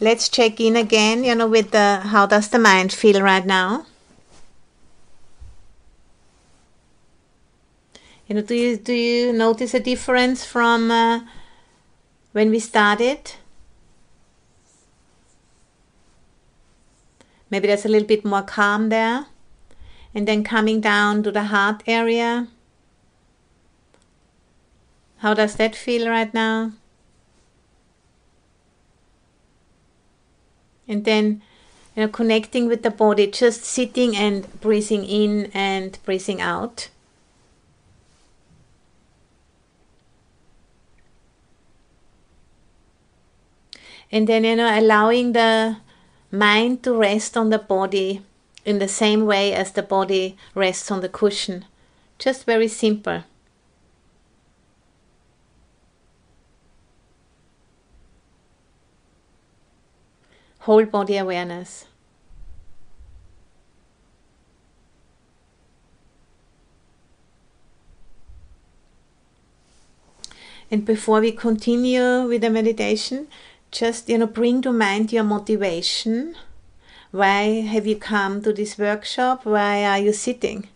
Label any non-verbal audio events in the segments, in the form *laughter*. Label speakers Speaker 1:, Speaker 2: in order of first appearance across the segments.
Speaker 1: let's check in again, you know, with the how does the mind feel right now? You know, do you do you notice a difference from uh, when we started? Maybe there's a little bit more calm there. And then coming down to the heart area. How does that feel right now? And then, you know, connecting with the body, just sitting and breathing in and breathing out. And then, you know, allowing the mind to rest on the body in the same way as the body rests on the cushion. Just very simple. Whole body awareness. And before we continue with the meditation, just you know bring to mind your motivation. Why have you come to this workshop? Why are you sitting?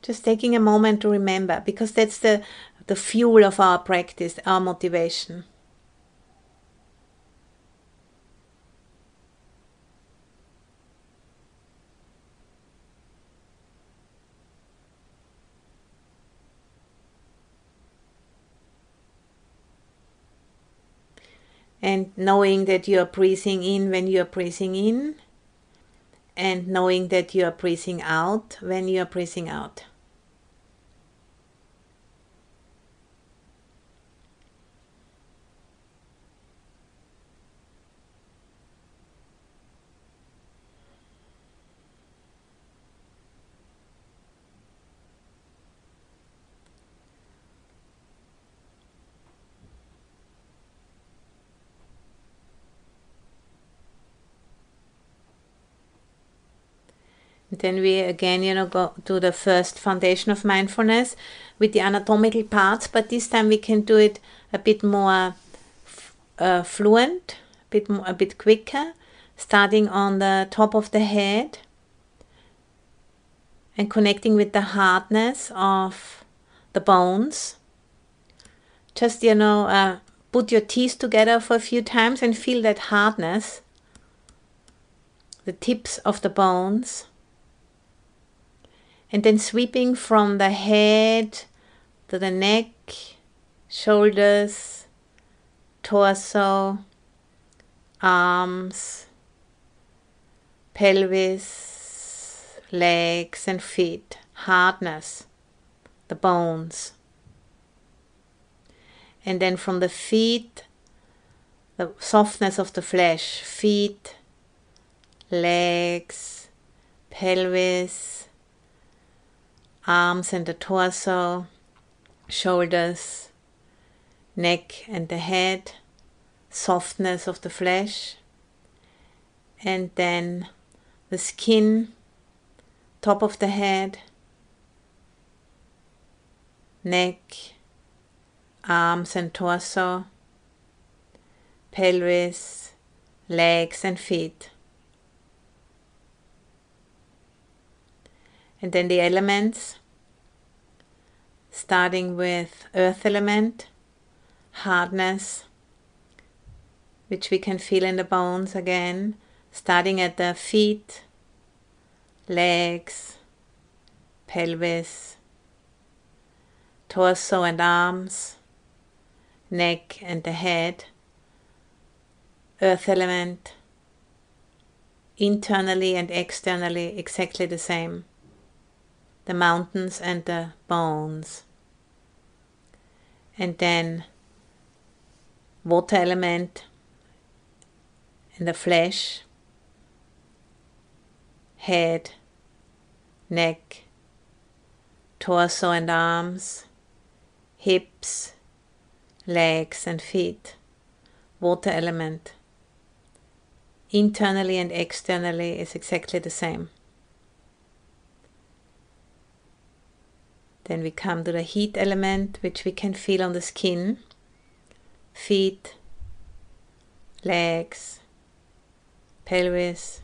Speaker 1: Just taking a moment to remember because that's the the fuel of our practice our motivation and knowing that you are breathing in when you are breathing in, and knowing that you are breathing out when you are breathing out. Then we again, you know, go to the first foundation of mindfulness with the anatomical parts, but this time we can do it a bit more uh, fluent, a bit more, a bit quicker, starting on the top of the head and connecting with the hardness of the bones. Just you know, uh, put your teeth together for a few times and feel that hardness, the tips of the bones and then sweeping from the head to the neck, shoulders, torso, arms, pelvis, legs, and feet, hardness, the bones. And then from the feet, the softness of the flesh, feet, legs, pelvis, arms and the torso, shoulders, neck and the head, softness of the flesh, and then the skin, top of the head, neck, arms and torso, pelvis, legs and feet. And then the elements, starting with earth element, hardness, which we can feel in the bones again, starting at the feet, legs, pelvis, torso and arms, neck and the head, earth element, internally and externally exactly the same the mountains and the bones. And then water element in the flesh, head, neck, torso and arms, hips, legs and feet, water element. Internally and externally is exactly the same. Then we come to the heat element, which we can feel on the skin, feet, legs, pelvis,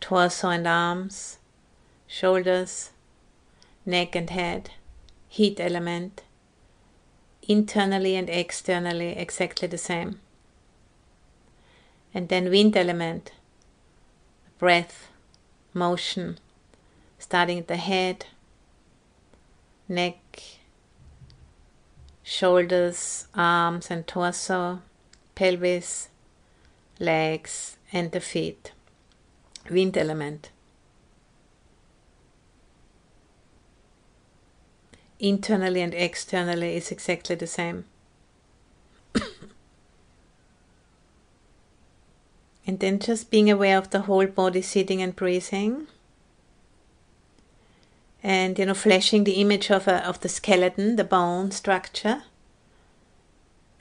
Speaker 1: torso and arms, shoulders, neck and head, heat element, internally and externally exactly the same. And then wind element, breath, motion, starting at the head, neck, shoulders, arms and torso, pelvis, legs, and the feet. Wind element. Internally and externally is exactly the same. *coughs* and then just being aware of the whole body sitting and breathing and you know flashing the image of a, of the skeleton the bone structure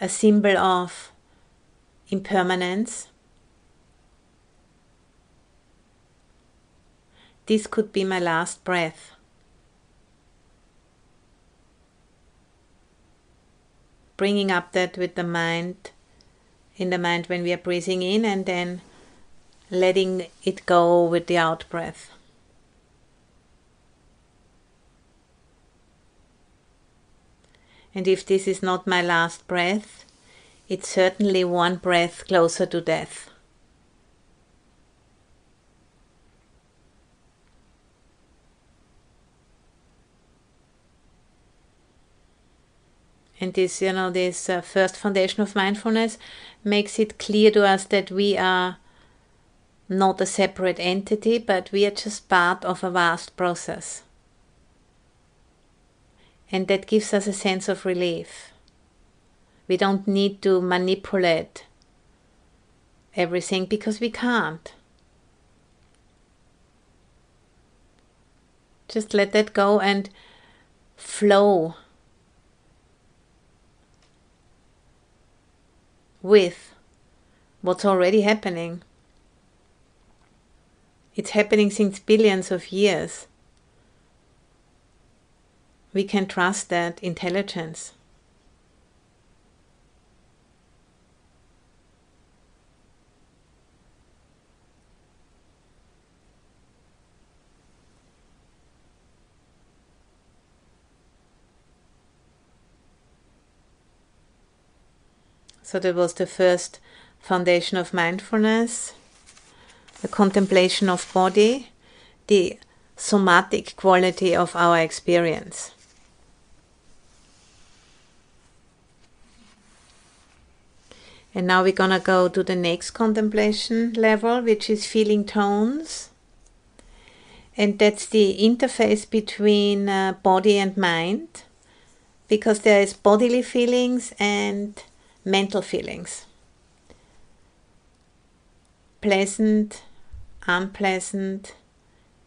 Speaker 1: a symbol of impermanence. This could be my last breath. Bringing up that with the mind in the mind when we are breathing in and then letting it go with the out breath And if this is not my last breath, it's certainly one breath closer to death. And this, you know, this uh, first foundation of mindfulness makes it clear to us that we are not a separate entity, but we are just part of a vast process and that gives us a sense of relief. We don't need to manipulate everything because we can't. Just let that go and flow with what's already happening. It's happening since billions of years we can trust that intelligence. So that was the first foundation of mindfulness, the contemplation of body, the somatic quality of our experience. And now we're gonna go to the next contemplation level, which is feeling tones. And that's the interface between uh, body and mind, because there is bodily feelings and mental feelings. Pleasant, unpleasant,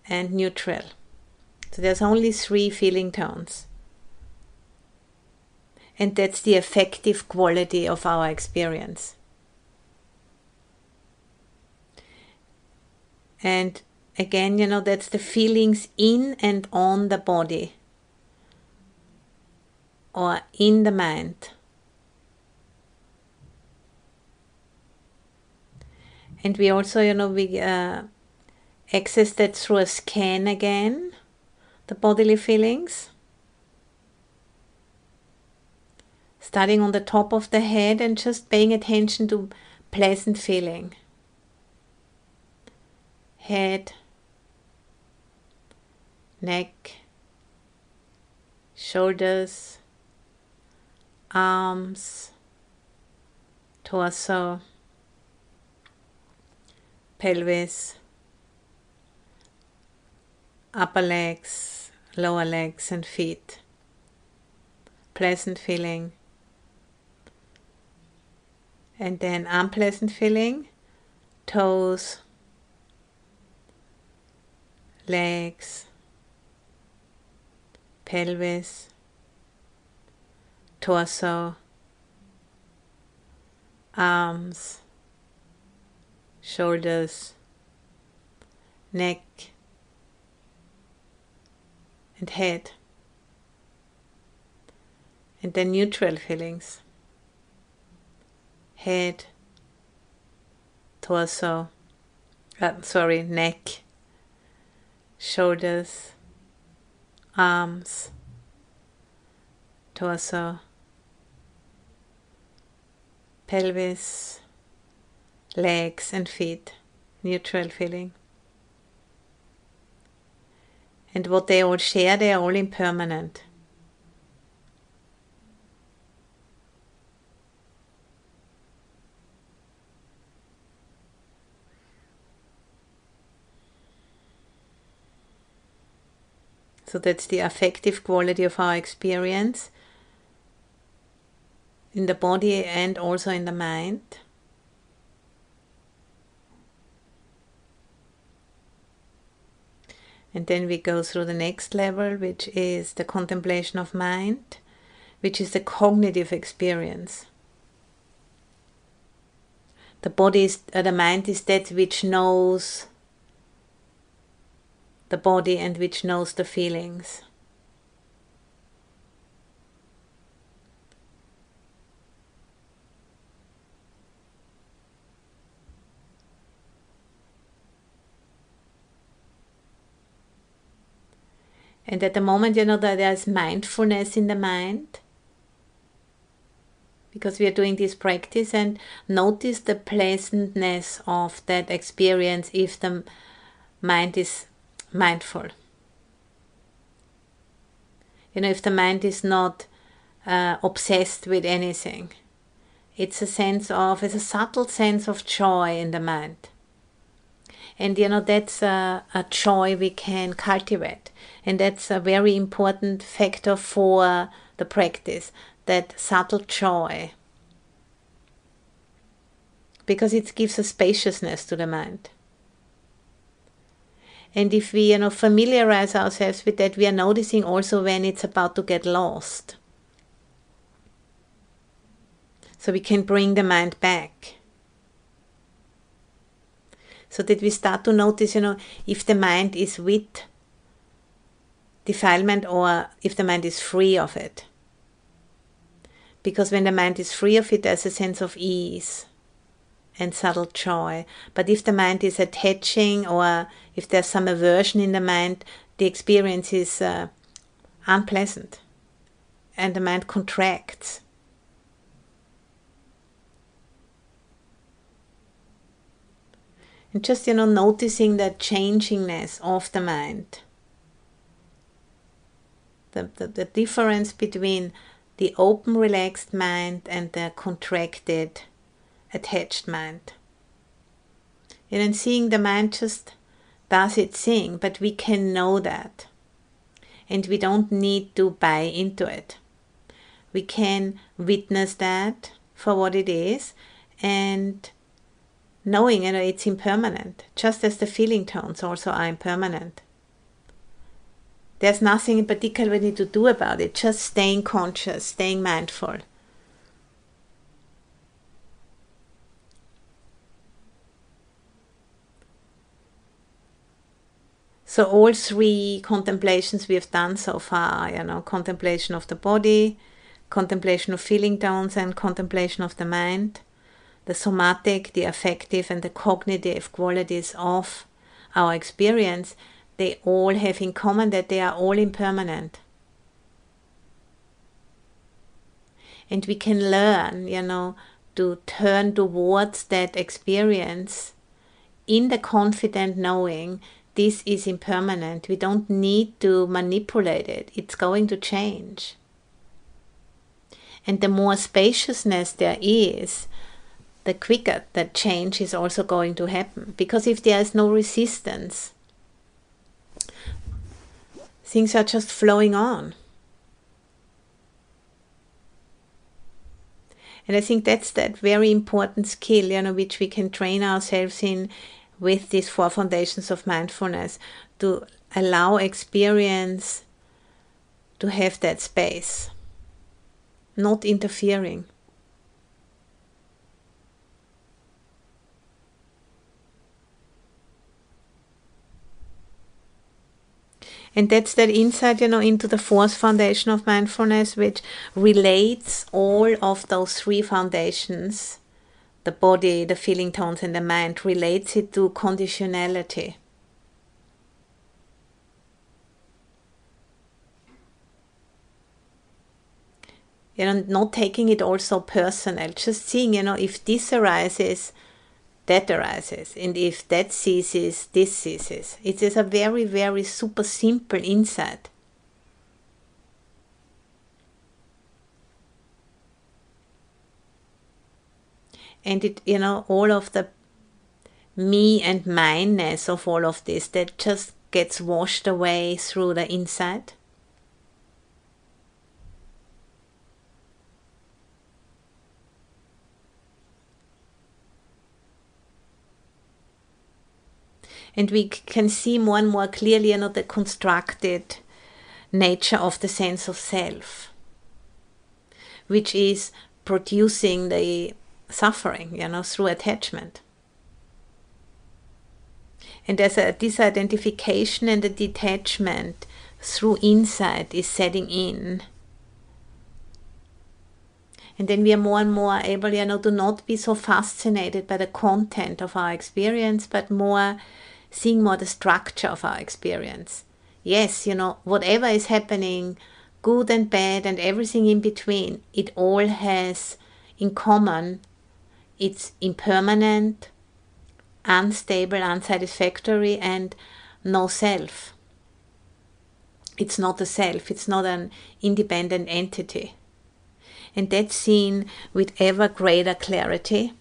Speaker 1: and neutral. So there's only three feeling tones and that's the affective quality of our experience. And again, you know, that's the feelings in and on the body or in the mind. And we also, you know, we uh, access that through a scan again, the bodily feelings. Starting on the top of the head and just paying attention to pleasant feeling. Head, neck, shoulders, arms, torso, pelvis, upper legs, lower legs, and feet. Pleasant feeling and then unpleasant feeling, toes, legs, pelvis, torso, arms, shoulders, neck, and head, and then neutral feelings head, torso, uh, sorry, neck, shoulders, arms, torso, pelvis, legs and feet, neutral feeling. And what they all share, they are all impermanent. So that's the affective quality of our experience in the body and also in the mind. And then we go through the next level, which is the contemplation of mind, which is the cognitive experience. The body is, uh, the mind is that which knows the body and which knows the feelings. And at the moment, you know that there's mindfulness in the mind because we are doing this practice and notice the pleasantness of that experience if the mind is mindful. You know, if the mind is not uh, obsessed with anything, it's a sense of, it's a subtle sense of joy in the mind. And you know, that's a, a joy we can cultivate. And that's a very important factor for the practice that subtle joy. Because it gives a spaciousness to the mind. And if we, you know, familiarize ourselves with that, we are noticing also when it's about to get lost. So we can bring the mind back. So that we start to notice, you know, if the mind is with defilement or if the mind is free of it. Because when the mind is free of it, there's a sense of ease and subtle joy. But if the mind is attaching or if there's some aversion in the mind, the experience is uh, unpleasant and the mind contracts. And just, you know, noticing that changingness of the mind. The, the, the difference between the open, relaxed mind and the contracted, attached mind. And then seeing the mind just does its thing, but we can know that. And we don't need to buy into it. We can witness that for what it is and knowing you know, it's impermanent, just as the feeling tones also are impermanent. There's nothing in particular we need to do about it, just staying conscious, staying mindful. So all three contemplations we have done so far, you know, contemplation of the body, contemplation of feeling tones, and contemplation of the mind, the somatic, the affective, and the cognitive qualities of our experience, they all have in common that they are all impermanent. And we can learn, you know, to turn towards that experience in the confident knowing this is impermanent. We don't need to manipulate it, it's going to change. And the more spaciousness there is, the quicker that change is also going to happen. Because if there is no resistance, things are just flowing on. And I think that's that very important skill, you know, which we can train ourselves in with these four foundations of mindfulness to allow experience to have that space, not interfering. And that's that insight, you know, into the fourth foundation of mindfulness, which relates all of those three foundations the body, the feeling tones, and the mind relates it to conditionality. You know, not taking it also personal, just seeing, you know, if this arises, that arises, and if that ceases, this ceases. It is a very, very super simple insight. And it you know all of the me and mineness of all of this that just gets washed away through the insight. And we can see more and more clearly you know the constructed nature of the sense of self which is producing the suffering, you know, through attachment. And there's a disidentification and a detachment through insight is setting in. And then we are more and more able, you know, to not be so fascinated by the content of our experience, but more seeing more the structure of our experience. Yes, you know, whatever is happening, good and bad and everything in between, it all has in common it's impermanent, unstable, unsatisfactory, and no self. It's not a self, it's not an independent entity. And that's seen with ever greater clarity.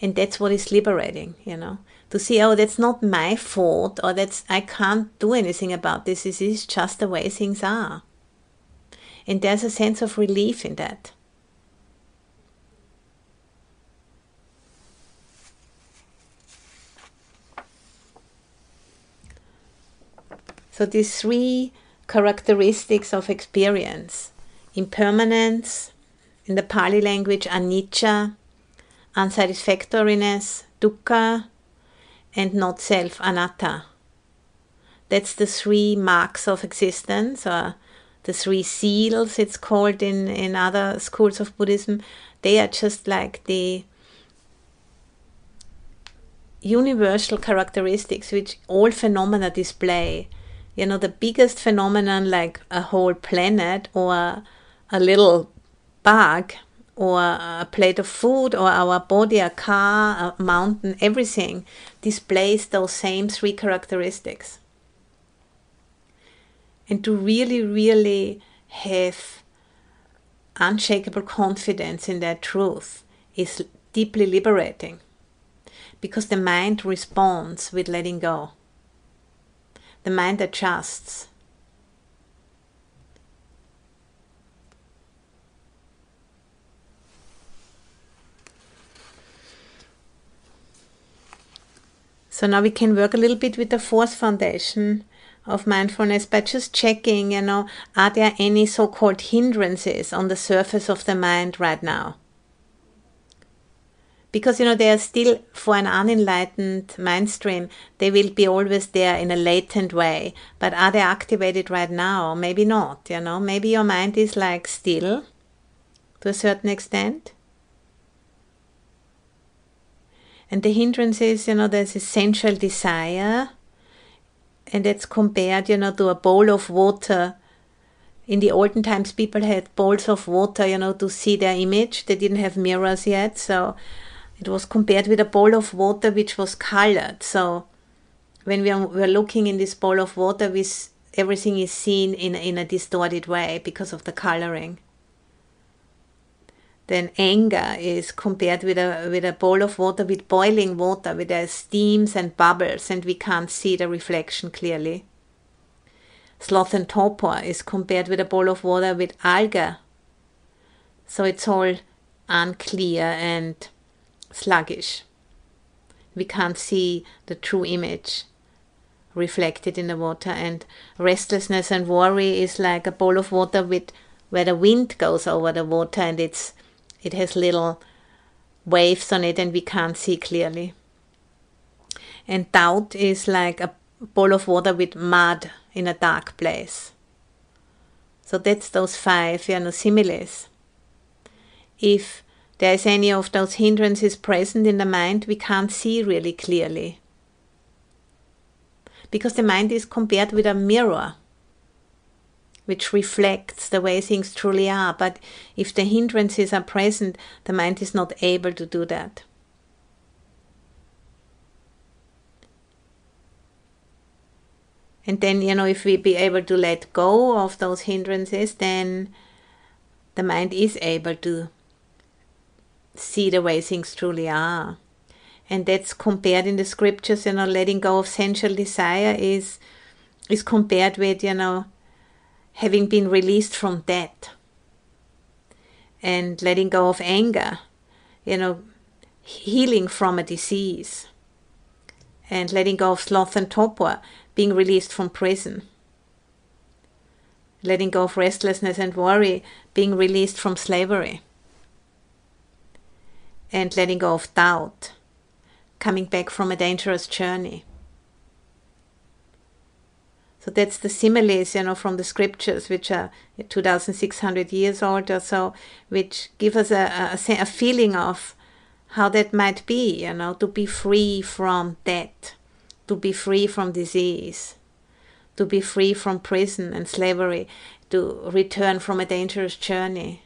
Speaker 1: And that's what is liberating, you know, to see, oh, that's not my fault, or that's, I can't do anything about this, this is just the way things are. And there's a sense of relief in that. So these three characteristics of experience impermanence, in the Pali language, anicca, unsatisfactoriness, dukkha, and not self, anatta. That's the three marks of existence, or the three seals, it's called in, in other schools of Buddhism. They are just like the universal characteristics which all phenomena display you know, the biggest phenomenon like a whole planet or a little bug or a plate of food or our body, a car, a mountain, everything displays those same three characteristics. And to really, really have unshakable confidence in that truth is deeply liberating because the mind responds with letting go the mind adjusts. So now we can work a little bit with the fourth foundation of mindfulness by just checking, you know, are there any so called hindrances on the surface of the mind right now? Because you know they are still for an unenlightened mind stream they will be always there in a latent way. But are they activated right now? Maybe not you know. Maybe your mind is like still to a certain extent. And the hindrance is you know there's sensual desire and it's compared you know to a bowl of water. In the olden times people had bowls of water you know to see their image. They didn't have mirrors yet so it was compared with a bowl of water which was colored. So when we are, we are looking in this bowl of water, we, everything is seen in, in a distorted way because of the coloring. Then anger is compared with a with a bowl of water with boiling water, with the steams and bubbles, and we can't see the reflection clearly. Sloth and torpor is compared with a bowl of water with alga. So it's all unclear and sluggish. We can't see the true image reflected in the water and restlessness and worry is like a bowl of water with where the wind goes over the water and it's it has little waves on it and we can't see clearly. And doubt is like a bowl of water with mud in a dark place. So that's those five you know, similes. If there's any of those hindrances present in the mind, we can't see really clearly. Because the mind is compared with a mirror which reflects the way things truly are. But if the hindrances are present, the mind is not able to do that. And then, you know, if we be able to let go of those hindrances, then the mind is able to see the way things truly are. And that's compared in the scriptures, you know, letting go of sensual desire is is compared with, you know, having been released from debt and letting go of anger, you know, healing from a disease, and letting go of sloth and torpor, being released from prison, letting go of restlessness and worry, being released from slavery, and letting go of doubt, coming back from a dangerous journey. So that's the similes, you know, from the scriptures, which are 2,600 years old or so, which give us a, a, a feeling of how that might be, you know, to be free from death, to be free from disease, to be free from prison and slavery, to return from a dangerous journey,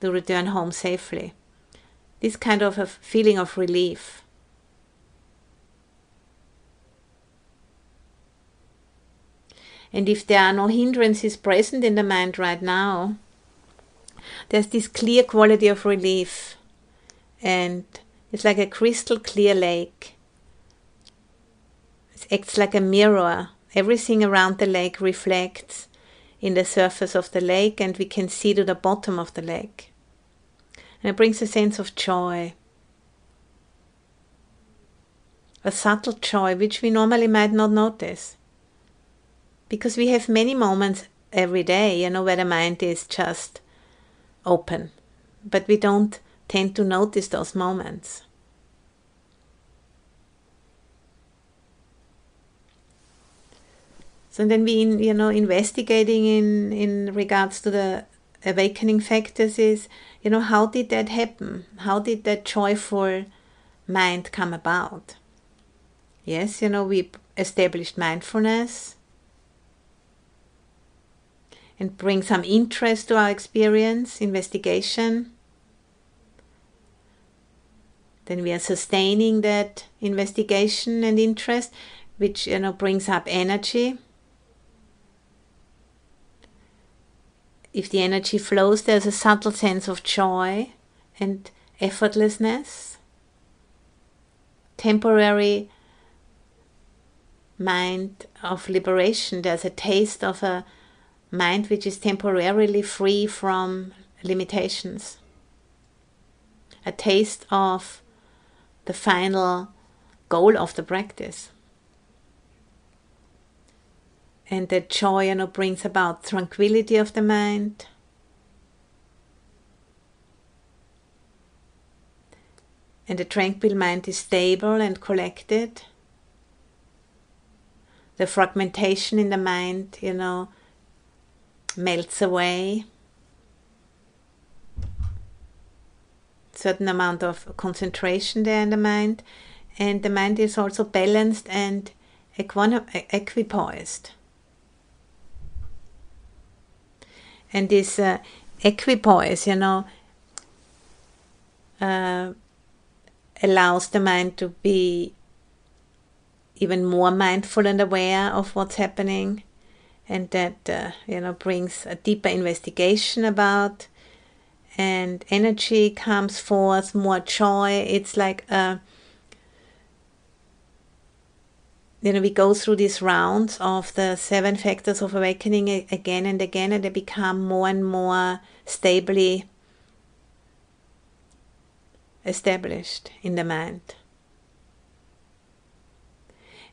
Speaker 1: to return home safely. This kind of a feeling of relief. And if there are no hindrances present in the mind right now, there's this clear quality of relief. And it's like a crystal clear lake. It acts like a mirror. Everything around the lake reflects in the surface of the lake, and we can see to the bottom of the lake. And it brings a sense of joy. A subtle joy which we normally might not notice because we have many moments every day, you know, where the mind is just open, but we don't tend to notice those moments. So then we, in, you know, investigating in in regards to the awakening factors is, you know, how did that happen? How did that joyful mind come about? Yes, you know, we established mindfulness and bring some interest to our experience, investigation. Then we are sustaining that investigation and interest, which you know brings up energy. If the energy flows, there's a subtle sense of joy and effortlessness, temporary mind of liberation. There's a taste of a mind which is temporarily free from limitations. A taste of the final goal of the practice. And that know, brings about tranquility of the mind. And the tranquil mind is stable and collected. The fragmentation in the mind, you know, melts away. Certain amount of concentration there in the mind, and the mind is also balanced and equipoised. And this uh, equipoise, you know, uh, allows the mind to be even more mindful and aware of what's happening and that uh, you know brings a deeper investigation about. And energy comes forth more joy. It's like a know we go through these rounds of the seven factors of awakening again and again and they become more and more stably established in the mind.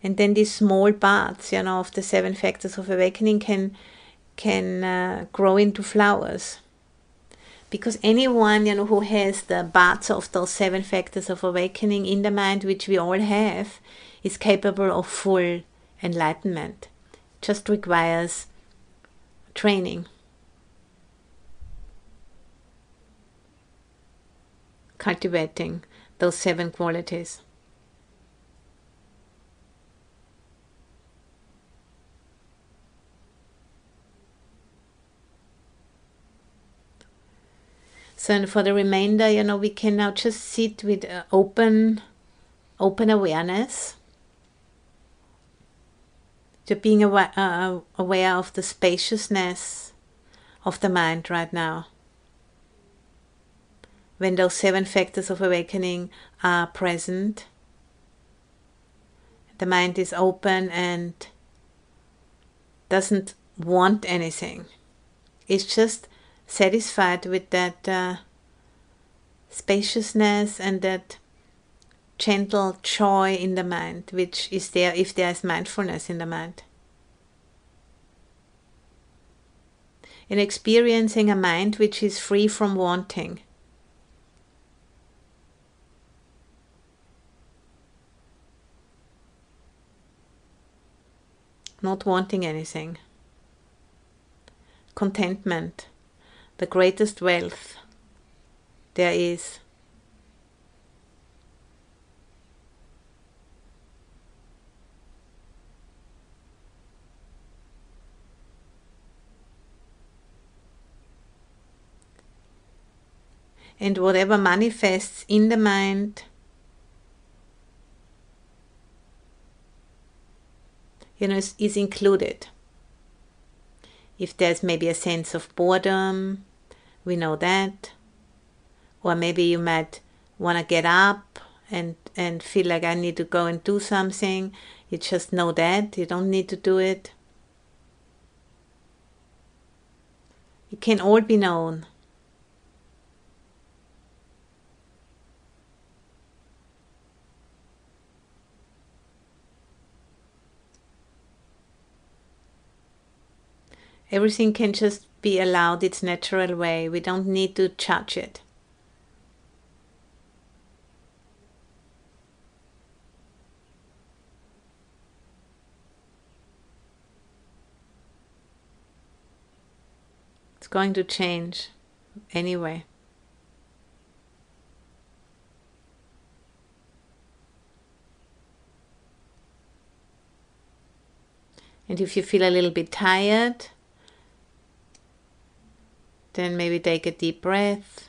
Speaker 1: And then these small parts you know of the seven factors of awakening can can uh, grow into flowers. Because anyone you know who has the parts of those seven factors of awakening in the mind which we all have is capable of full enlightenment just requires training cultivating those seven qualities. So and for the remainder, you know, we can now just sit with uh, open, open awareness. To being aware, uh, aware of the spaciousness of the mind right now. When those seven factors of awakening are present, the mind is open and doesn't want anything. It's just satisfied with that uh, spaciousness and that gentle joy in the mind, which is there if there is mindfulness in the mind. In experiencing a mind which is free from wanting. Not wanting anything. Contentment the greatest wealth there is. And whatever manifests in the mind you know, is, is included. If there's maybe a sense of boredom, we know that. Or maybe you might want to get up and and feel like I need to go and do something. You just know that. You don't need to do it. It can all be known. Everything can just be allowed its natural way. We don't need to judge it. It's going to change anyway. And if you feel a little bit tired, then maybe take a deep breath.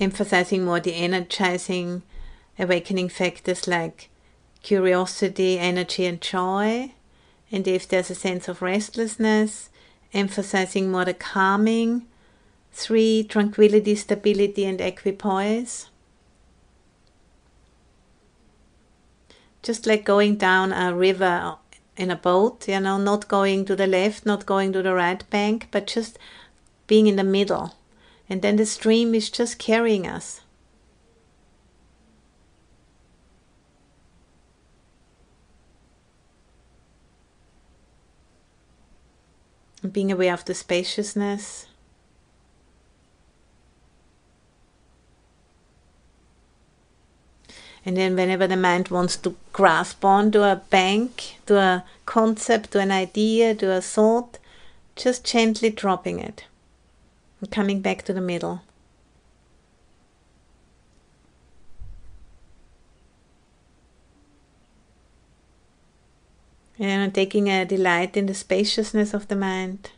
Speaker 1: Emphasizing more the energizing, awakening factors like curiosity, energy, and joy. And if there's a sense of restlessness, emphasizing more the calming three tranquility, stability, and equipoise. Just like going down a river in a boat, you know, not going to the left, not going to the right bank, but just being in the middle. And then the stream is just carrying us. Being aware of the spaciousness. And then, whenever the mind wants to grasp on to a bank, to a concept, to an idea, to a thought, just gently dropping it and coming back to the middle. And taking a delight in the spaciousness of the mind.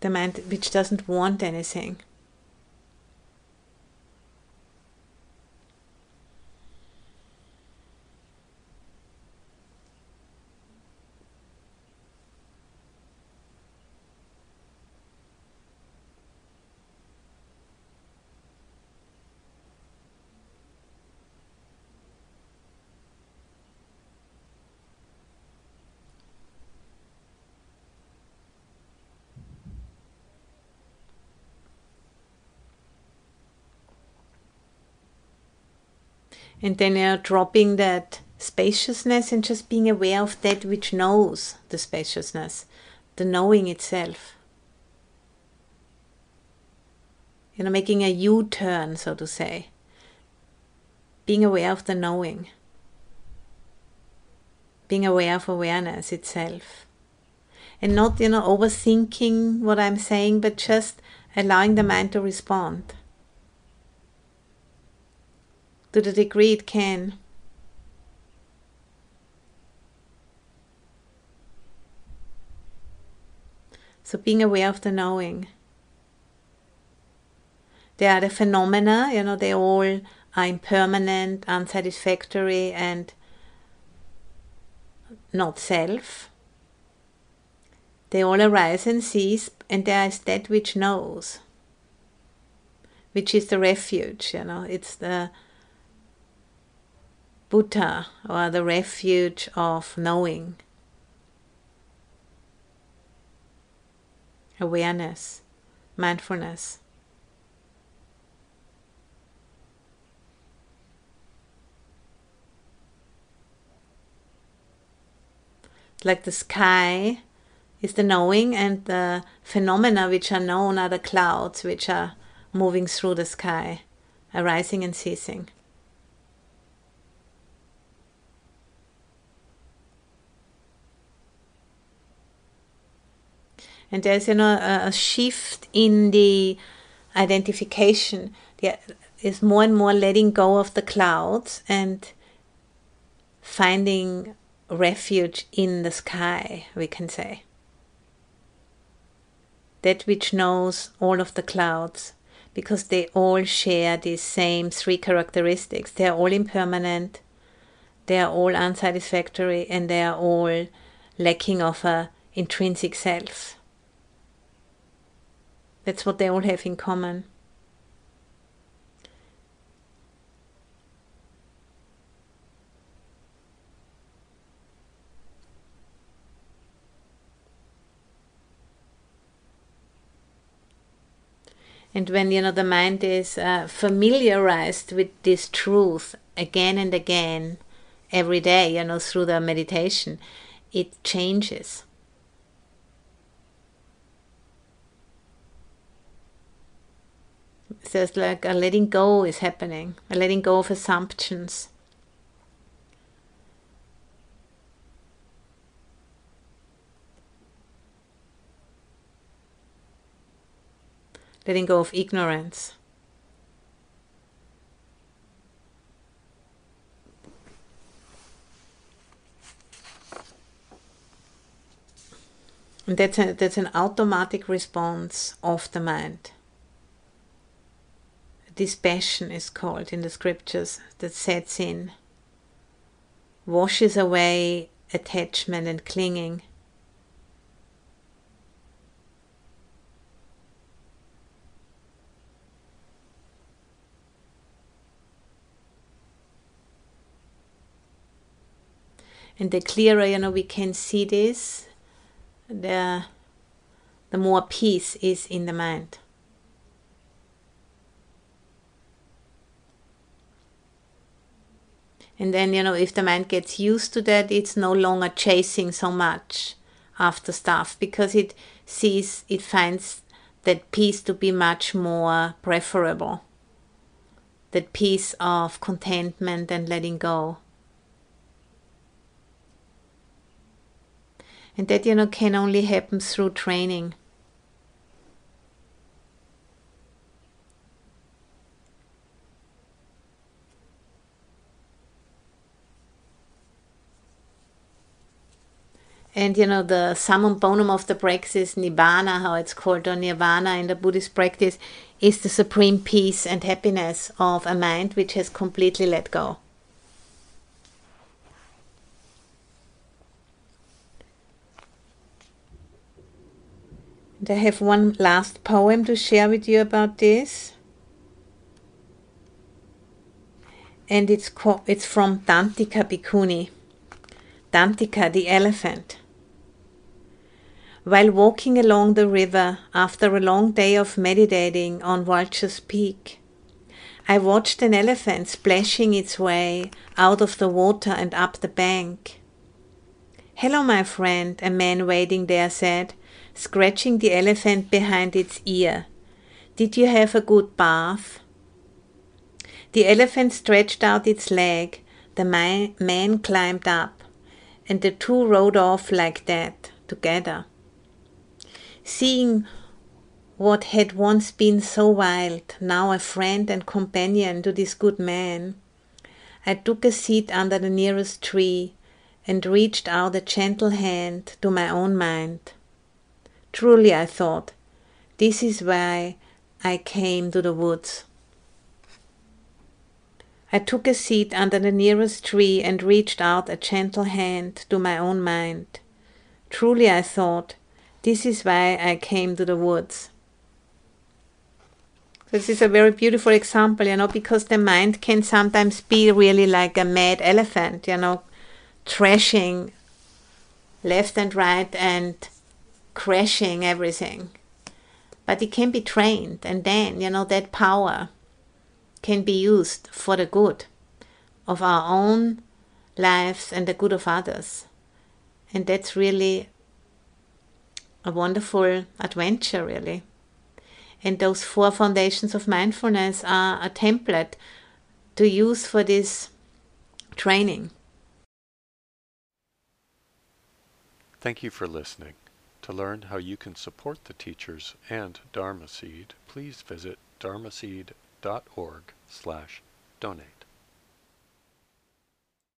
Speaker 1: The mind which doesn't want anything. And then you're dropping that spaciousness and just being aware of that which knows the spaciousness, the knowing itself. You know, making a U turn, so to say. Being aware of the knowing. Being aware of awareness itself. and not, you know, overthinking what I'm saying, but just allowing the mind to respond to the degree it can. So being aware of the knowing. There are the phenomena, you know, they all are impermanent, unsatisfactory, and not self. They all arise and cease, and there is that which knows, which is the refuge, you know, it's the Buddha or the refuge of knowing, awareness, mindfulness. Like the sky is the knowing, and the phenomena which are known are the clouds which are moving through the sky, arising and ceasing. And there's you know a, shift in the identification. There is more and more letting go of the clouds and finding refuge in the sky, we can say that which knows all of the clouds, because they all share these same three characteristics. They are all impermanent, they are all unsatisfactory, and they are all lacking of a intrinsic self. That's what they all have in common. And when you know the mind is uh, familiarized with this truth again and again, every day, you know, through the meditation, it changes. So it's like a letting go is happening, a letting go of assumptions. letting go of ignorance. And that's, a, that's an automatic response of the mind. Dispassion is called in the scriptures that sets in, washes away attachment and clinging. And the clearer you know we can see this the the more peace is in the mind and then you know if the mind gets used to that it's no longer chasing so much after stuff because it sees it finds that peace to be much more preferable that peace of contentment and letting go And that, you know, can only happen through training. And you know, the summum bonum of the practice, Nibbana, how it's called, or Nirvana in the Buddhist practice, is the supreme peace and happiness of a mind which has completely let go. And I have one last poem to share with you about this. And it's, co- it's from Dantika Bhikkhuni. Dantika, the elephant. While walking along the river after a long day of meditating on Vulture's Peak, I watched an elephant splashing its way out of the water and up the bank. Hello, my friend, a man waiting there said scratching the elephant behind its ear. Did you have a good bath? The elephant stretched out its leg, the man, climbed up, and the two rode off like that, together, seeing what had once been so wild, now a friend and companion to this good man. I took a seat under the nearest tree and reached out a gentle hand to my own mind. Truly, I thought, this is why I came to the woods. I took a seat under the nearest tree and reached out a gentle hand to my own mind. Truly, I thought, this is why I came to the woods. This is a very beautiful example, you know, because the mind can sometimes be really like a mad elephant, you know, trashing left and right and crashing everything. But it can be trained, and then, you know, that power can be used for the good of our own lives and the good of others. And that's really a wonderful adventure, really. And those four foundations of mindfulness are a template to use for this training.
Speaker 2: Thank you for listening. To learn how you can support the teachers and Dharma Seed, please visit dharma dharmaseed.org slash donate.